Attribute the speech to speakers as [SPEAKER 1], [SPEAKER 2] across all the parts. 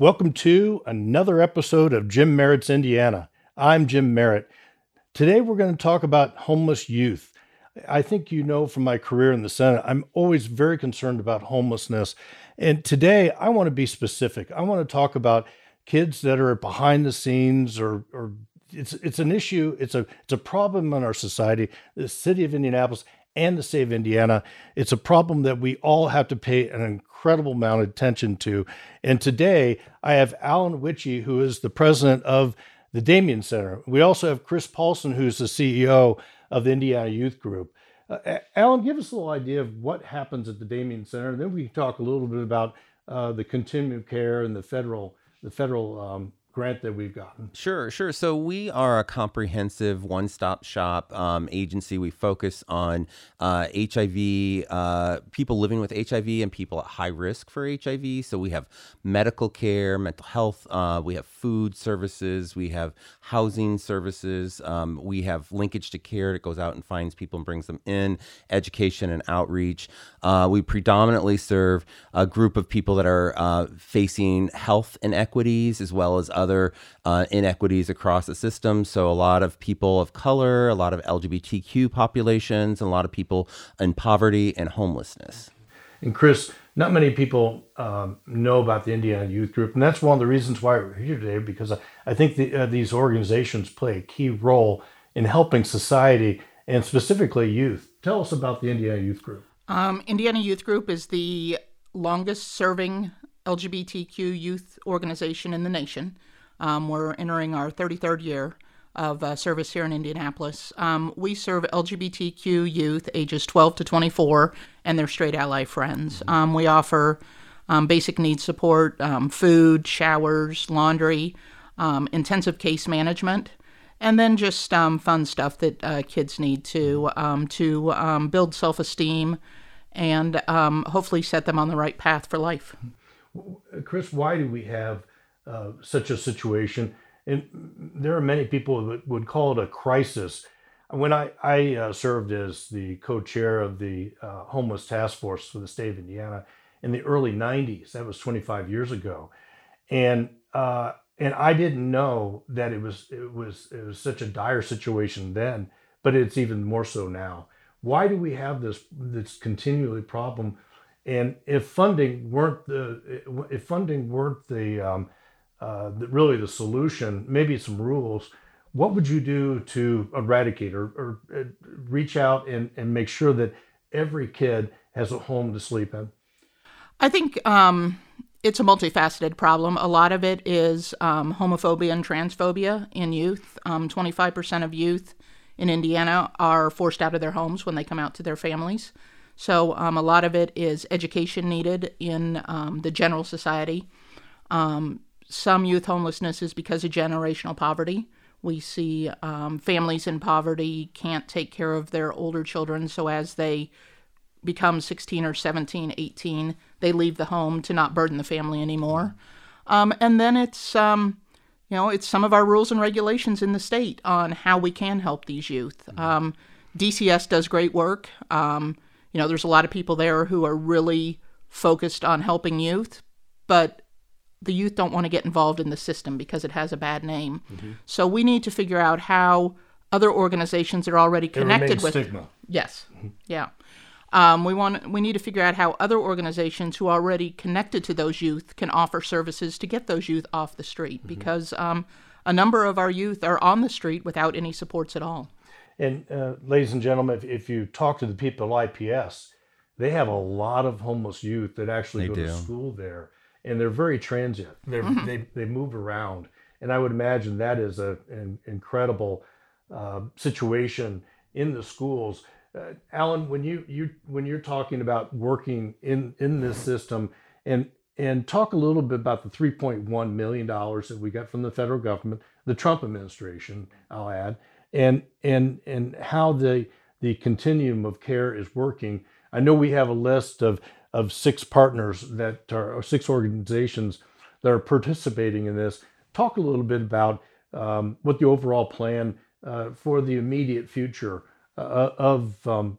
[SPEAKER 1] Welcome to another episode of Jim Merritt's Indiana. I'm Jim Merritt. Today we're going to talk about homeless youth. I think you know from my career in the Senate, I'm always very concerned about homelessness. And today I want to be specific. I want to talk about kids that are behind the scenes or, or it's it's an issue, it's a it's a problem in our society. The city of Indianapolis and the of Indiana. It's a problem that we all have to pay an incredible amount of attention to. And today I have Alan Witchey, who is the president of the Damien Center. We also have Chris Paulsen, who's the CEO of the Indiana Youth Group. Uh, Alan, give us a little idea of what happens at the Damien Center, and then we can talk a little bit about uh, the continuum care and the federal the federal um, grant that we've gotten.
[SPEAKER 2] Sure, sure. So we are a comprehensive one-stop shop um, agency. We focus on uh, HIV, uh, people living with HIV, and people at high risk for HIV. So we have medical care, mental health. Uh, we have food services. We have housing services. Um, we have linkage to care that goes out and finds people and brings them in. Education and outreach. Uh, we predominantly serve a group of people that are uh, facing health inequities as well as other uh, inequities across the system. So, a lot of people of color, a lot of LGBTQ populations, and a lot of people in poverty and homelessness.
[SPEAKER 1] And, Chris, not many people um, know about the Indiana Youth Group. And that's one of the reasons why we're here today, because I think the, uh, these organizations play a key role in helping society and specifically youth. Tell us about the Indiana Youth Group.
[SPEAKER 3] Um, Indiana Youth Group is the longest serving LGBTQ youth organization in the nation. Um, we're entering our 33rd year of uh, service here in Indianapolis. Um, we serve LGBTQ youth ages 12 to 24 and their straight ally friends. Um, we offer um, basic needs support, um, food, showers, laundry, um, intensive case management, and then just fun stuff that uh, kids need to to build self-esteem and hopefully set them on the right path for life.
[SPEAKER 1] Chris, why do we have uh, such a situation? And there are many people that would call it a crisis. When I, I uh, served as the co chair of the uh, homeless task force for the state of Indiana in the early 90s, that was 25 years ago. And uh, and I didn't know that it was it was it was such a dire situation then, but it's even more so now. Why do we have this this continually problem and if funding weren't the if funding weren't the, um, uh, really the solution, maybe some rules. What would you do to eradicate or, or uh, reach out and, and make sure that every kid has a home to sleep in?
[SPEAKER 3] I think um, it's a multifaceted problem. A lot of it is um, homophobia and transphobia in youth. Um, 25% of youth in Indiana are forced out of their homes when they come out to their families. So um, a lot of it is education needed in um, the general society. Um, some youth homelessness is because of generational poverty. We see um, families in poverty can't take care of their older children, so as they become 16 or 17, 18, they leave the home to not burden the family anymore. Um, and then it's um, you know, it's some of our rules and regulations in the state on how we can help these youth. Um, DCS does great work. Um, you know, there's a lot of people there who are really focused on helping youth, but the youth don't want to get involved in the system because it has a bad name. Mm-hmm. So we need to figure out how other organizations are already connected with
[SPEAKER 1] stigma.
[SPEAKER 3] Yes. Mm-hmm. Yeah. Um, we want we need to figure out how other organizations who are already connected to those youth can offer services to get those youth off the street mm-hmm. because um, a number of our youth are on the street without any supports at all.
[SPEAKER 1] And uh, ladies and gentlemen, if, if you talk to the people at IPS, they have a lot of homeless youth that actually they go do. to school there, and they're very transient. They're, mm-hmm. They they move around, and I would imagine that is a, an incredible uh, situation in the schools. Uh, Alan, when you you when you're talking about working in in this system, and and talk a little bit about the 3.1 million dollars that we got from the federal government, the Trump administration, I'll add, and and and how the the continuum of care is working. I know we have a list of of six partners that are or six organizations that are participating in this. Talk a little bit about um, what the overall plan uh, for the immediate future uh, of um,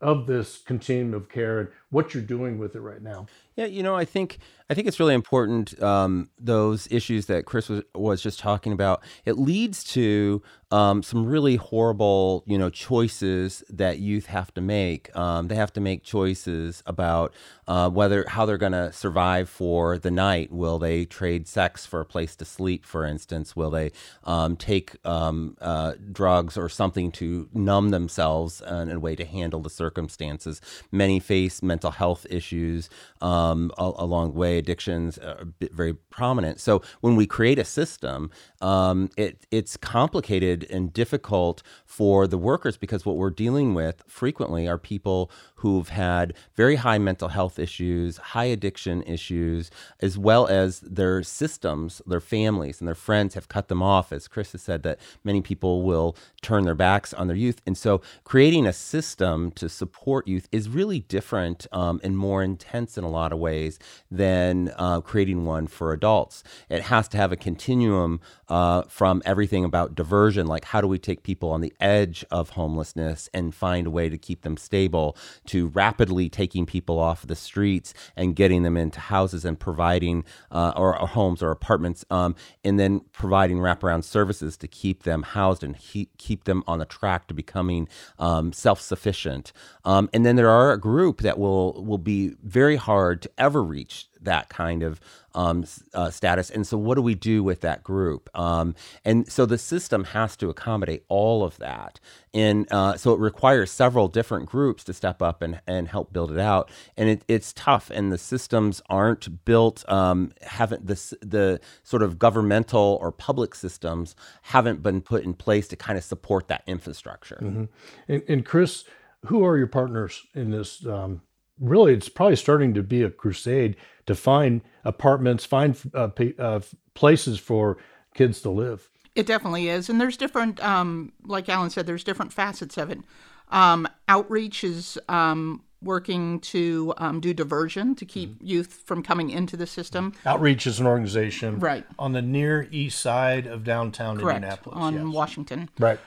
[SPEAKER 1] of this continuum of care and what you're doing with it right now.
[SPEAKER 2] Yeah, you know, I think I think it's really important um, those issues that Chris was, was just talking about. It leads to um, some really horrible, you know, choices that youth have to make. Um, they have to make choices about uh, whether how they're going to survive for the night. Will they trade sex for a place to sleep, for instance? Will they um, take um, uh, drugs or something to numb themselves in a way to handle the circumstances? Many face mental health issues um, along the way. Addictions are very prominent. So when we create a system, um, it it's complicated and difficult for the workers because what we're dealing with frequently are people who've had very high mental health issues, high addiction issues, as well as their systems, their families, and their friends have cut them off. As Chris has said, that many people will turn their backs on their youth. And so creating a system to support youth is really different um, and more intense in a lot of ways than uh, creating one for adults. It has to have a continuum uh, from everything about diversion, like how do we take people on the edge of homelessness and find a way to keep them stable, to rapidly taking people off the streets and getting them into houses and providing uh, or, or, homes or apartments, um, and then providing wraparound services to keep them housed and he- keep them on the track to becoming um, self-sufficient. Um, and then there are a group that will will be very hard to ever reach that kind of um, uh, status. And so, what do we do with that group? Um, and so, the system has to accommodate all of that. And uh, so, it requires several different groups to step up and, and help build it out. And it, it's tough, and the systems aren't built, um, haven't the, the sort of governmental or public systems haven't been put in place to kind of support that infrastructure.
[SPEAKER 1] Mm-hmm. And, and, Chris, who are your partners in this? Um, really, it's probably starting to be a crusade to find apartments, find uh, uh, places for kids to live.
[SPEAKER 3] It definitely is, and there's different, um, like Alan said, there's different facets of it. Um, outreach is um, working to um, do diversion to keep mm-hmm. youth from coming into the system.
[SPEAKER 1] Outreach is an organization,
[SPEAKER 3] right,
[SPEAKER 1] on the near east side of downtown
[SPEAKER 3] Correct,
[SPEAKER 1] Indianapolis,
[SPEAKER 3] on
[SPEAKER 1] yes.
[SPEAKER 3] Washington,
[SPEAKER 1] right.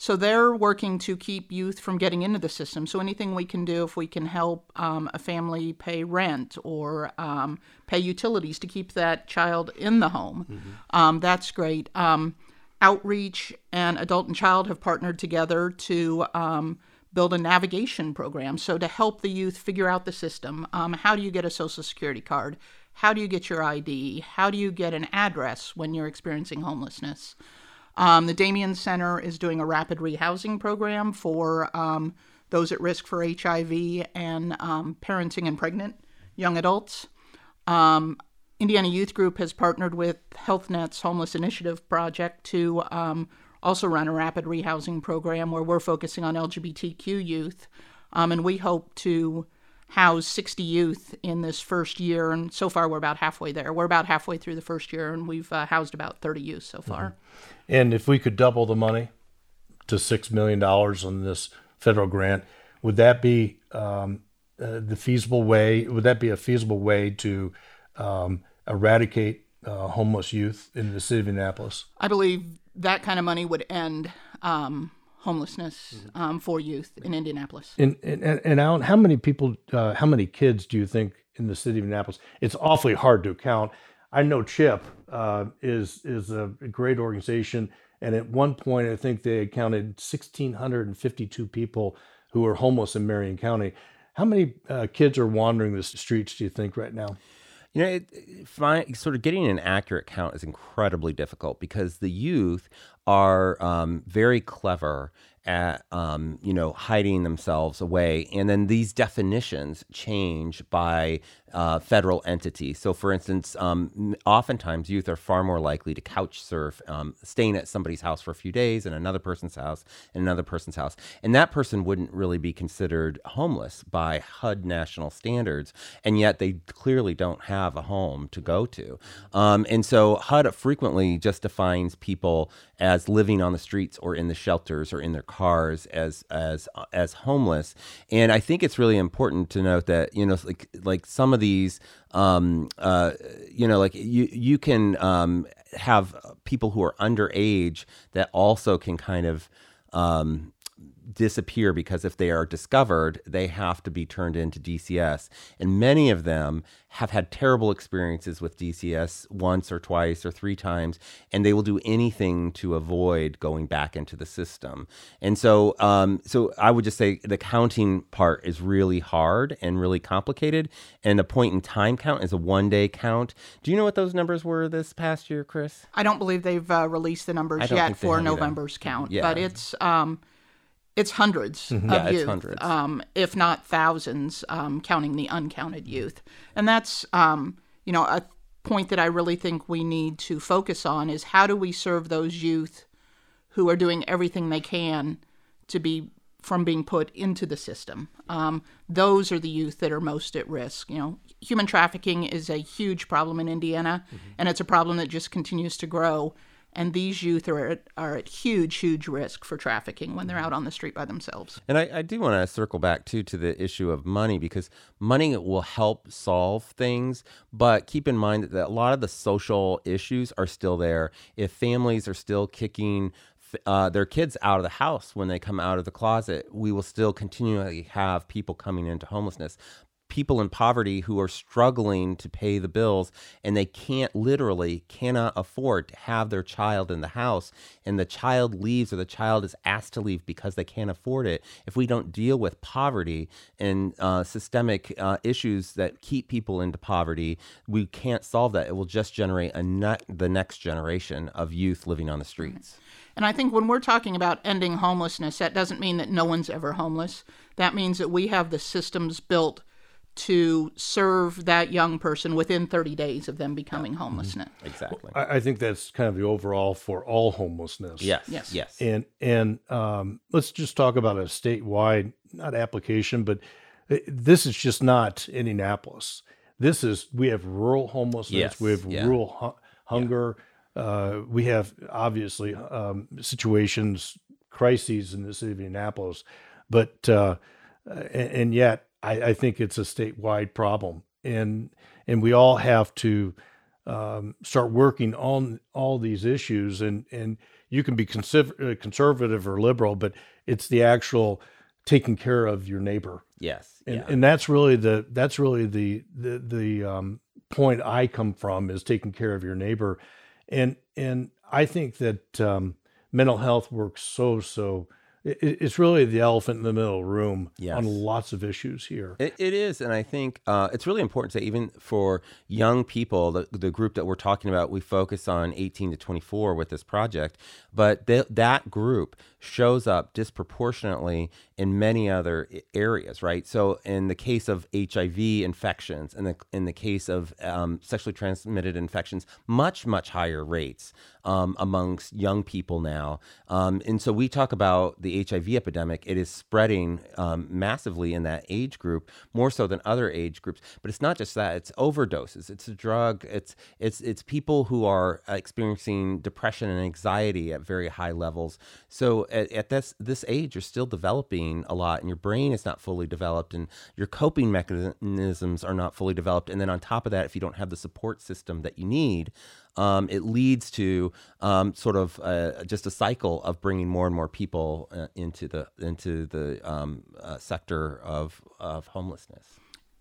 [SPEAKER 3] So they're working to keep youth from getting into the system. So anything we can do, if we can help um, a family pay rent or um, pay utilities to keep that child in the home, mm-hmm. um, that's great. Um, outreach and adult and child have partnered together to um, build a navigation program. So to help the youth figure out the system, um, how do you get a social security card? How do you get your ID? How do you get an address when you're experiencing homelessness? Um, the Damien Center is doing a rapid rehousing program for um, those at risk for HIV and um, parenting and pregnant young adults. Um, Indiana Youth Group has partnered with HealthNet's Homeless Initiative Project to um, also run a rapid rehousing program where we're focusing on LGBTQ youth. Um, and we hope to house 60 youth in this first year. And so far, we're about halfway there. We're about halfway through the first year, and we've uh, housed about 30 youth so far. Mm-hmm.
[SPEAKER 1] And if we could double the money to six million dollars on this federal grant, would that be um, uh, the feasible way? Would that be a feasible way to um, eradicate uh, homeless youth in the city of Indianapolis?
[SPEAKER 3] I believe that kind of money would end um, homelessness mm-hmm. um, for youth in Indianapolis.
[SPEAKER 1] And, and, and Alan, how many people, uh, how many kids do you think in the city of Indianapolis? It's awfully hard to count. I know CHIP uh, is is a great organization, and at one point I think they counted 1,652 people who are homeless in Marion County. How many uh, kids are wandering the streets? Do you think right now?
[SPEAKER 2] You know, it, find, sort of getting an accurate count is incredibly difficult because the youth are um, very clever at um, you know hiding themselves away, and then these definitions change by uh, federal entity. So, for instance, um, oftentimes youth are far more likely to couch surf, um, staying at somebody's house for a few days in another person's house in another person's house, and that person wouldn't really be considered homeless by HUD national standards, and yet they clearly don't have a home to go to. Um, and so HUD frequently just defines people as living on the streets or in the shelters or in their cars as as as homeless. And I think it's really important to note that you know like like some of of these, um, uh, you know, like you you can um, have people who are underage that also can kind of um, disappear because if they are discovered, they have to be turned into DCS. And many of them have had terrible experiences with DCS once or twice or three times, and they will do anything to avoid going back into the system. And so, um, so I would just say the counting part is really hard and really complicated. And the point in time count is a one day count. Do you know what those numbers were this past year, Chris?
[SPEAKER 3] I don't believe they've uh, released the numbers yet for November's count, yeah. but it's um, it's 100s mm-hmm. of
[SPEAKER 2] yeah,
[SPEAKER 3] youth,
[SPEAKER 2] hundreds.
[SPEAKER 3] Um, if not thousands, um, counting the uncounted youth. And that's, um, you know, a point that I really think we need to focus on is how do we serve those youth who are doing everything they can to be from being put into the system. Um, those are the youth that are most at risk. You know, human trafficking is a huge problem in Indiana, mm-hmm. and it's a problem that just continues to grow and these youth are at, are at huge, huge risk for trafficking when they're out on the street by themselves.
[SPEAKER 2] And I, I do want to circle back too to the issue of money because money will help solve things, but keep in mind that a lot of the social issues are still there. If families are still kicking uh, their kids out of the house when they come out of the closet, we will still continually have people coming into homelessness people in poverty who are struggling to pay the bills and they can't literally cannot afford to have their child in the house and the child leaves or the child is asked to leave because they can't afford it. If we don't deal with poverty and uh, systemic uh, issues that keep people into poverty we can't solve that. It will just generate a ne- the next generation of youth living on the streets.
[SPEAKER 3] And I think when we're talking about ending homelessness, that doesn't mean that no one's ever homeless. That means that we have the systems built to serve that young person within 30 days of them becoming mm-hmm. homelessness.
[SPEAKER 2] Exactly.
[SPEAKER 1] I, I, think that's kind of the overall for all homelessness.
[SPEAKER 2] Yes.
[SPEAKER 3] Yes.
[SPEAKER 2] Yes.
[SPEAKER 1] And and um, let's just talk about a statewide not application, but this is just not Indianapolis. This is we have rural homelessness.
[SPEAKER 2] Yes.
[SPEAKER 1] We have yeah. rural hu- hunger. Yeah. Uh, we have obviously um, situations, crises in the city of Indianapolis, but uh, and, and yet I, I think it's a statewide problem, and and we all have to um, start working on all these issues. And and you can be uh, conservative or liberal, but it's the actual taking care of your neighbor.
[SPEAKER 2] Yes,
[SPEAKER 1] and, yeah. and that's really the that's really the the the um, point I come from is taking care of your neighbor, and and I think that um, mental health works so so it's really the elephant in the middle room yes. on lots of issues here.
[SPEAKER 2] it, it is, and I think uh, it's really important to say, even for young people, the, the group that we're talking about, we focus on 18 to 24 with this project, but th- that group shows up disproportionately in many other areas, right? So, in the case of HIV infections, and in, in the case of um, sexually transmitted infections, much much higher rates um, amongst young people now. Um, and so, we talk about the HIV epidemic; it is spreading um, massively in that age group, more so than other age groups. But it's not just that; it's overdoses, it's a drug, it's it's it's people who are experiencing depression and anxiety at very high levels. So at, at, this this age, you're still developing a lot, and your brain is not fully developed, and your coping mechanisms are not fully developed. And then on top of that, if you don't have the support system that you need, um, it leads to um, sort of uh, just a cycle of bringing more and more people uh, into the into the um, uh, sector of of homelessness.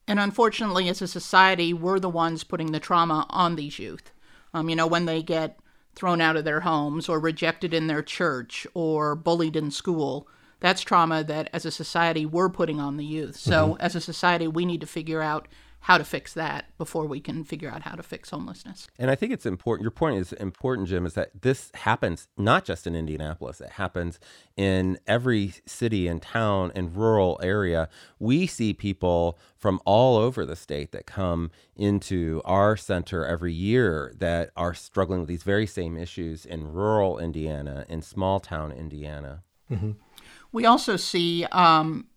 [SPEAKER 3] And unfortunately, as a society, we're the ones putting the trauma on these youth. Um, you know, when they get thrown out of their homes or rejected in their church or bullied in school. That's trauma that as a society we're putting on the youth. So, mm-hmm. as a society, we need to figure out how to fix that before we can figure out how to fix homelessness.
[SPEAKER 2] And I think it's important. Your point is important, Jim, is that this happens not just in Indianapolis, it happens in every city and town and rural area. We see people from all over the state that come into our center every year that are struggling with these very same issues in rural Indiana, in small town Indiana.
[SPEAKER 3] Mm-hmm. We also see um,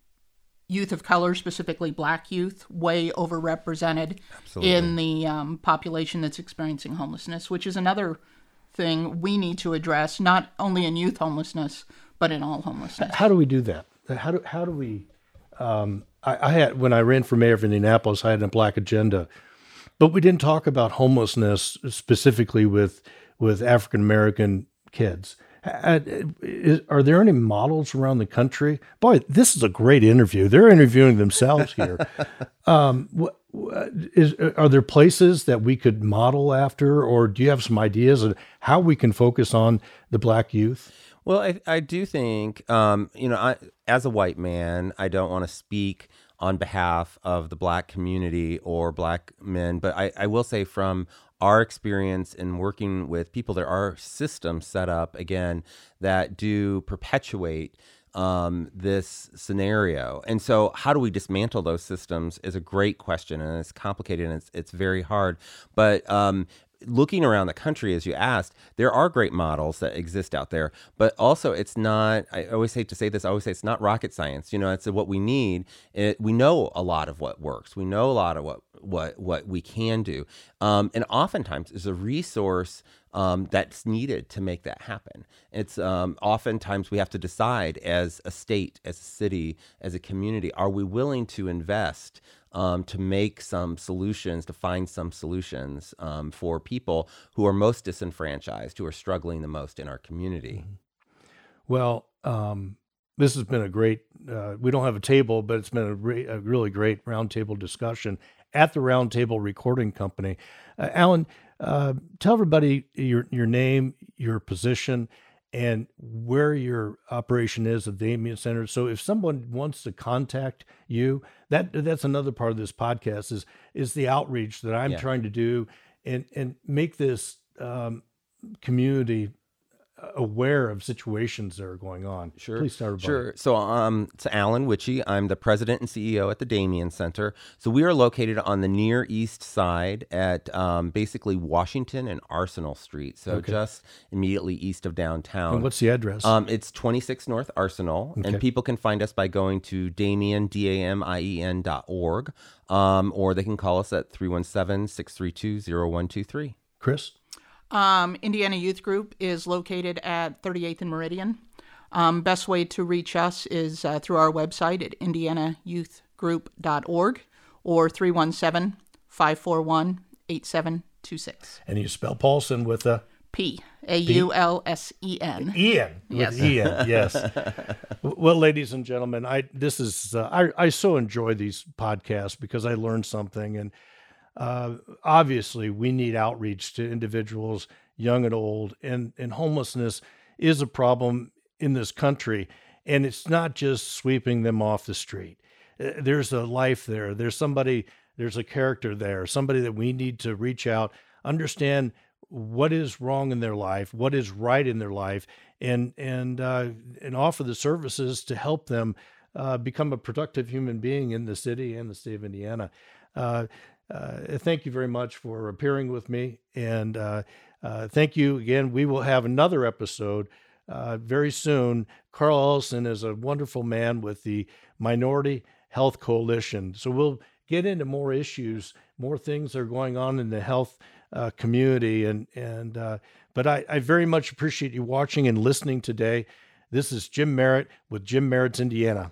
[SPEAKER 3] youth of color, specifically black youth, way overrepresented Absolutely. in the um, population that's experiencing homelessness, which is another thing we need to address, not only in youth homelessness, but in all homelessness.
[SPEAKER 1] How do we do that? How do, how do we? Um, I, I had, when I ran for mayor of Indianapolis, I had a black agenda, but we didn't talk about homelessness specifically with, with African American kids. Uh, is, are there any models around the country? Boy, this is a great interview. They're interviewing themselves here. um, what, is, are there places that we could model after, or do you have some ideas of how we can focus on the black youth?
[SPEAKER 2] Well, I, I do think, um, you know, I, as a white man, I don't want to speak on behalf of the black community or black men, but I, I will say from our experience in working with people, there are systems set up again that do perpetuate um, this scenario. And so, how do we dismantle those systems is a great question, and it's complicated and it's, it's very hard. But um, looking around the country, as you asked, there are great models that exist out there, but also it's not, I always hate to say this, I always say it's not rocket science. You know, it's what we need. It, we know a lot of what works. We know a lot of what, what, what we can do. Um, and oftentimes is a resource um, that's needed to make that happen. It's um, oftentimes we have to decide as a state, as a city, as a community, are we willing to invest um, to make some solutions, to find some solutions um, for people who are most disenfranchised, who are struggling the most in our community. Mm-hmm.
[SPEAKER 1] Well, um, this has been a great, uh, we don't have a table, but it's been a, re- a really great roundtable discussion at the Roundtable Recording Company. Uh, Alan, uh, tell everybody your, your name, your position, and where your operation is at the Damien Center. So if someone wants to contact you, that that's another part of this podcast is is the outreach that I'm yeah. trying to do and and make this um, community aware of situations that are going on.
[SPEAKER 2] Sure.
[SPEAKER 1] Please start.
[SPEAKER 2] Sure. So, um, it's Alan Witchey. I'm the president and CEO at the Damien Center. So, we are located on the near east side at um, basically Washington and Arsenal Street. So, okay. just immediately east of downtown.
[SPEAKER 1] And what's the address?
[SPEAKER 2] Um, it's 26 North Arsenal. Okay. And people can find us by going to Damien, D A M I E N dot org, um, or they can call us at 317 632 0123.
[SPEAKER 1] Chris?
[SPEAKER 3] Um, Indiana Youth Group is located at 38th and Meridian. Um, best way to reach us is uh, through our website at indianayouthgroup.org or 317 541 8726.
[SPEAKER 1] And you spell Paulsen with a
[SPEAKER 3] P. A U L S E N.
[SPEAKER 1] Ian. Yes. Ian. Yes. well, ladies and gentlemen, I this is uh, I I so enjoy these podcasts because I learn something and uh, obviously, we need outreach to individuals, young and old, and, and homelessness is a problem in this country. And it's not just sweeping them off the street. Uh, there's a life there. There's somebody, there's a character there, somebody that we need to reach out, understand what is wrong in their life, what is right in their life, and and uh, and offer the services to help them uh, become a productive human being in the city and the state of Indiana. Uh, uh, thank you very much for appearing with me. And uh, uh, thank you again. We will have another episode uh, very soon. Carl Ellison is a wonderful man with the Minority Health Coalition. So we'll get into more issues, more things that are going on in the health uh, community. And, and uh, but I, I very much appreciate you watching and listening today. This is Jim Merritt with Jim Merritt's Indiana.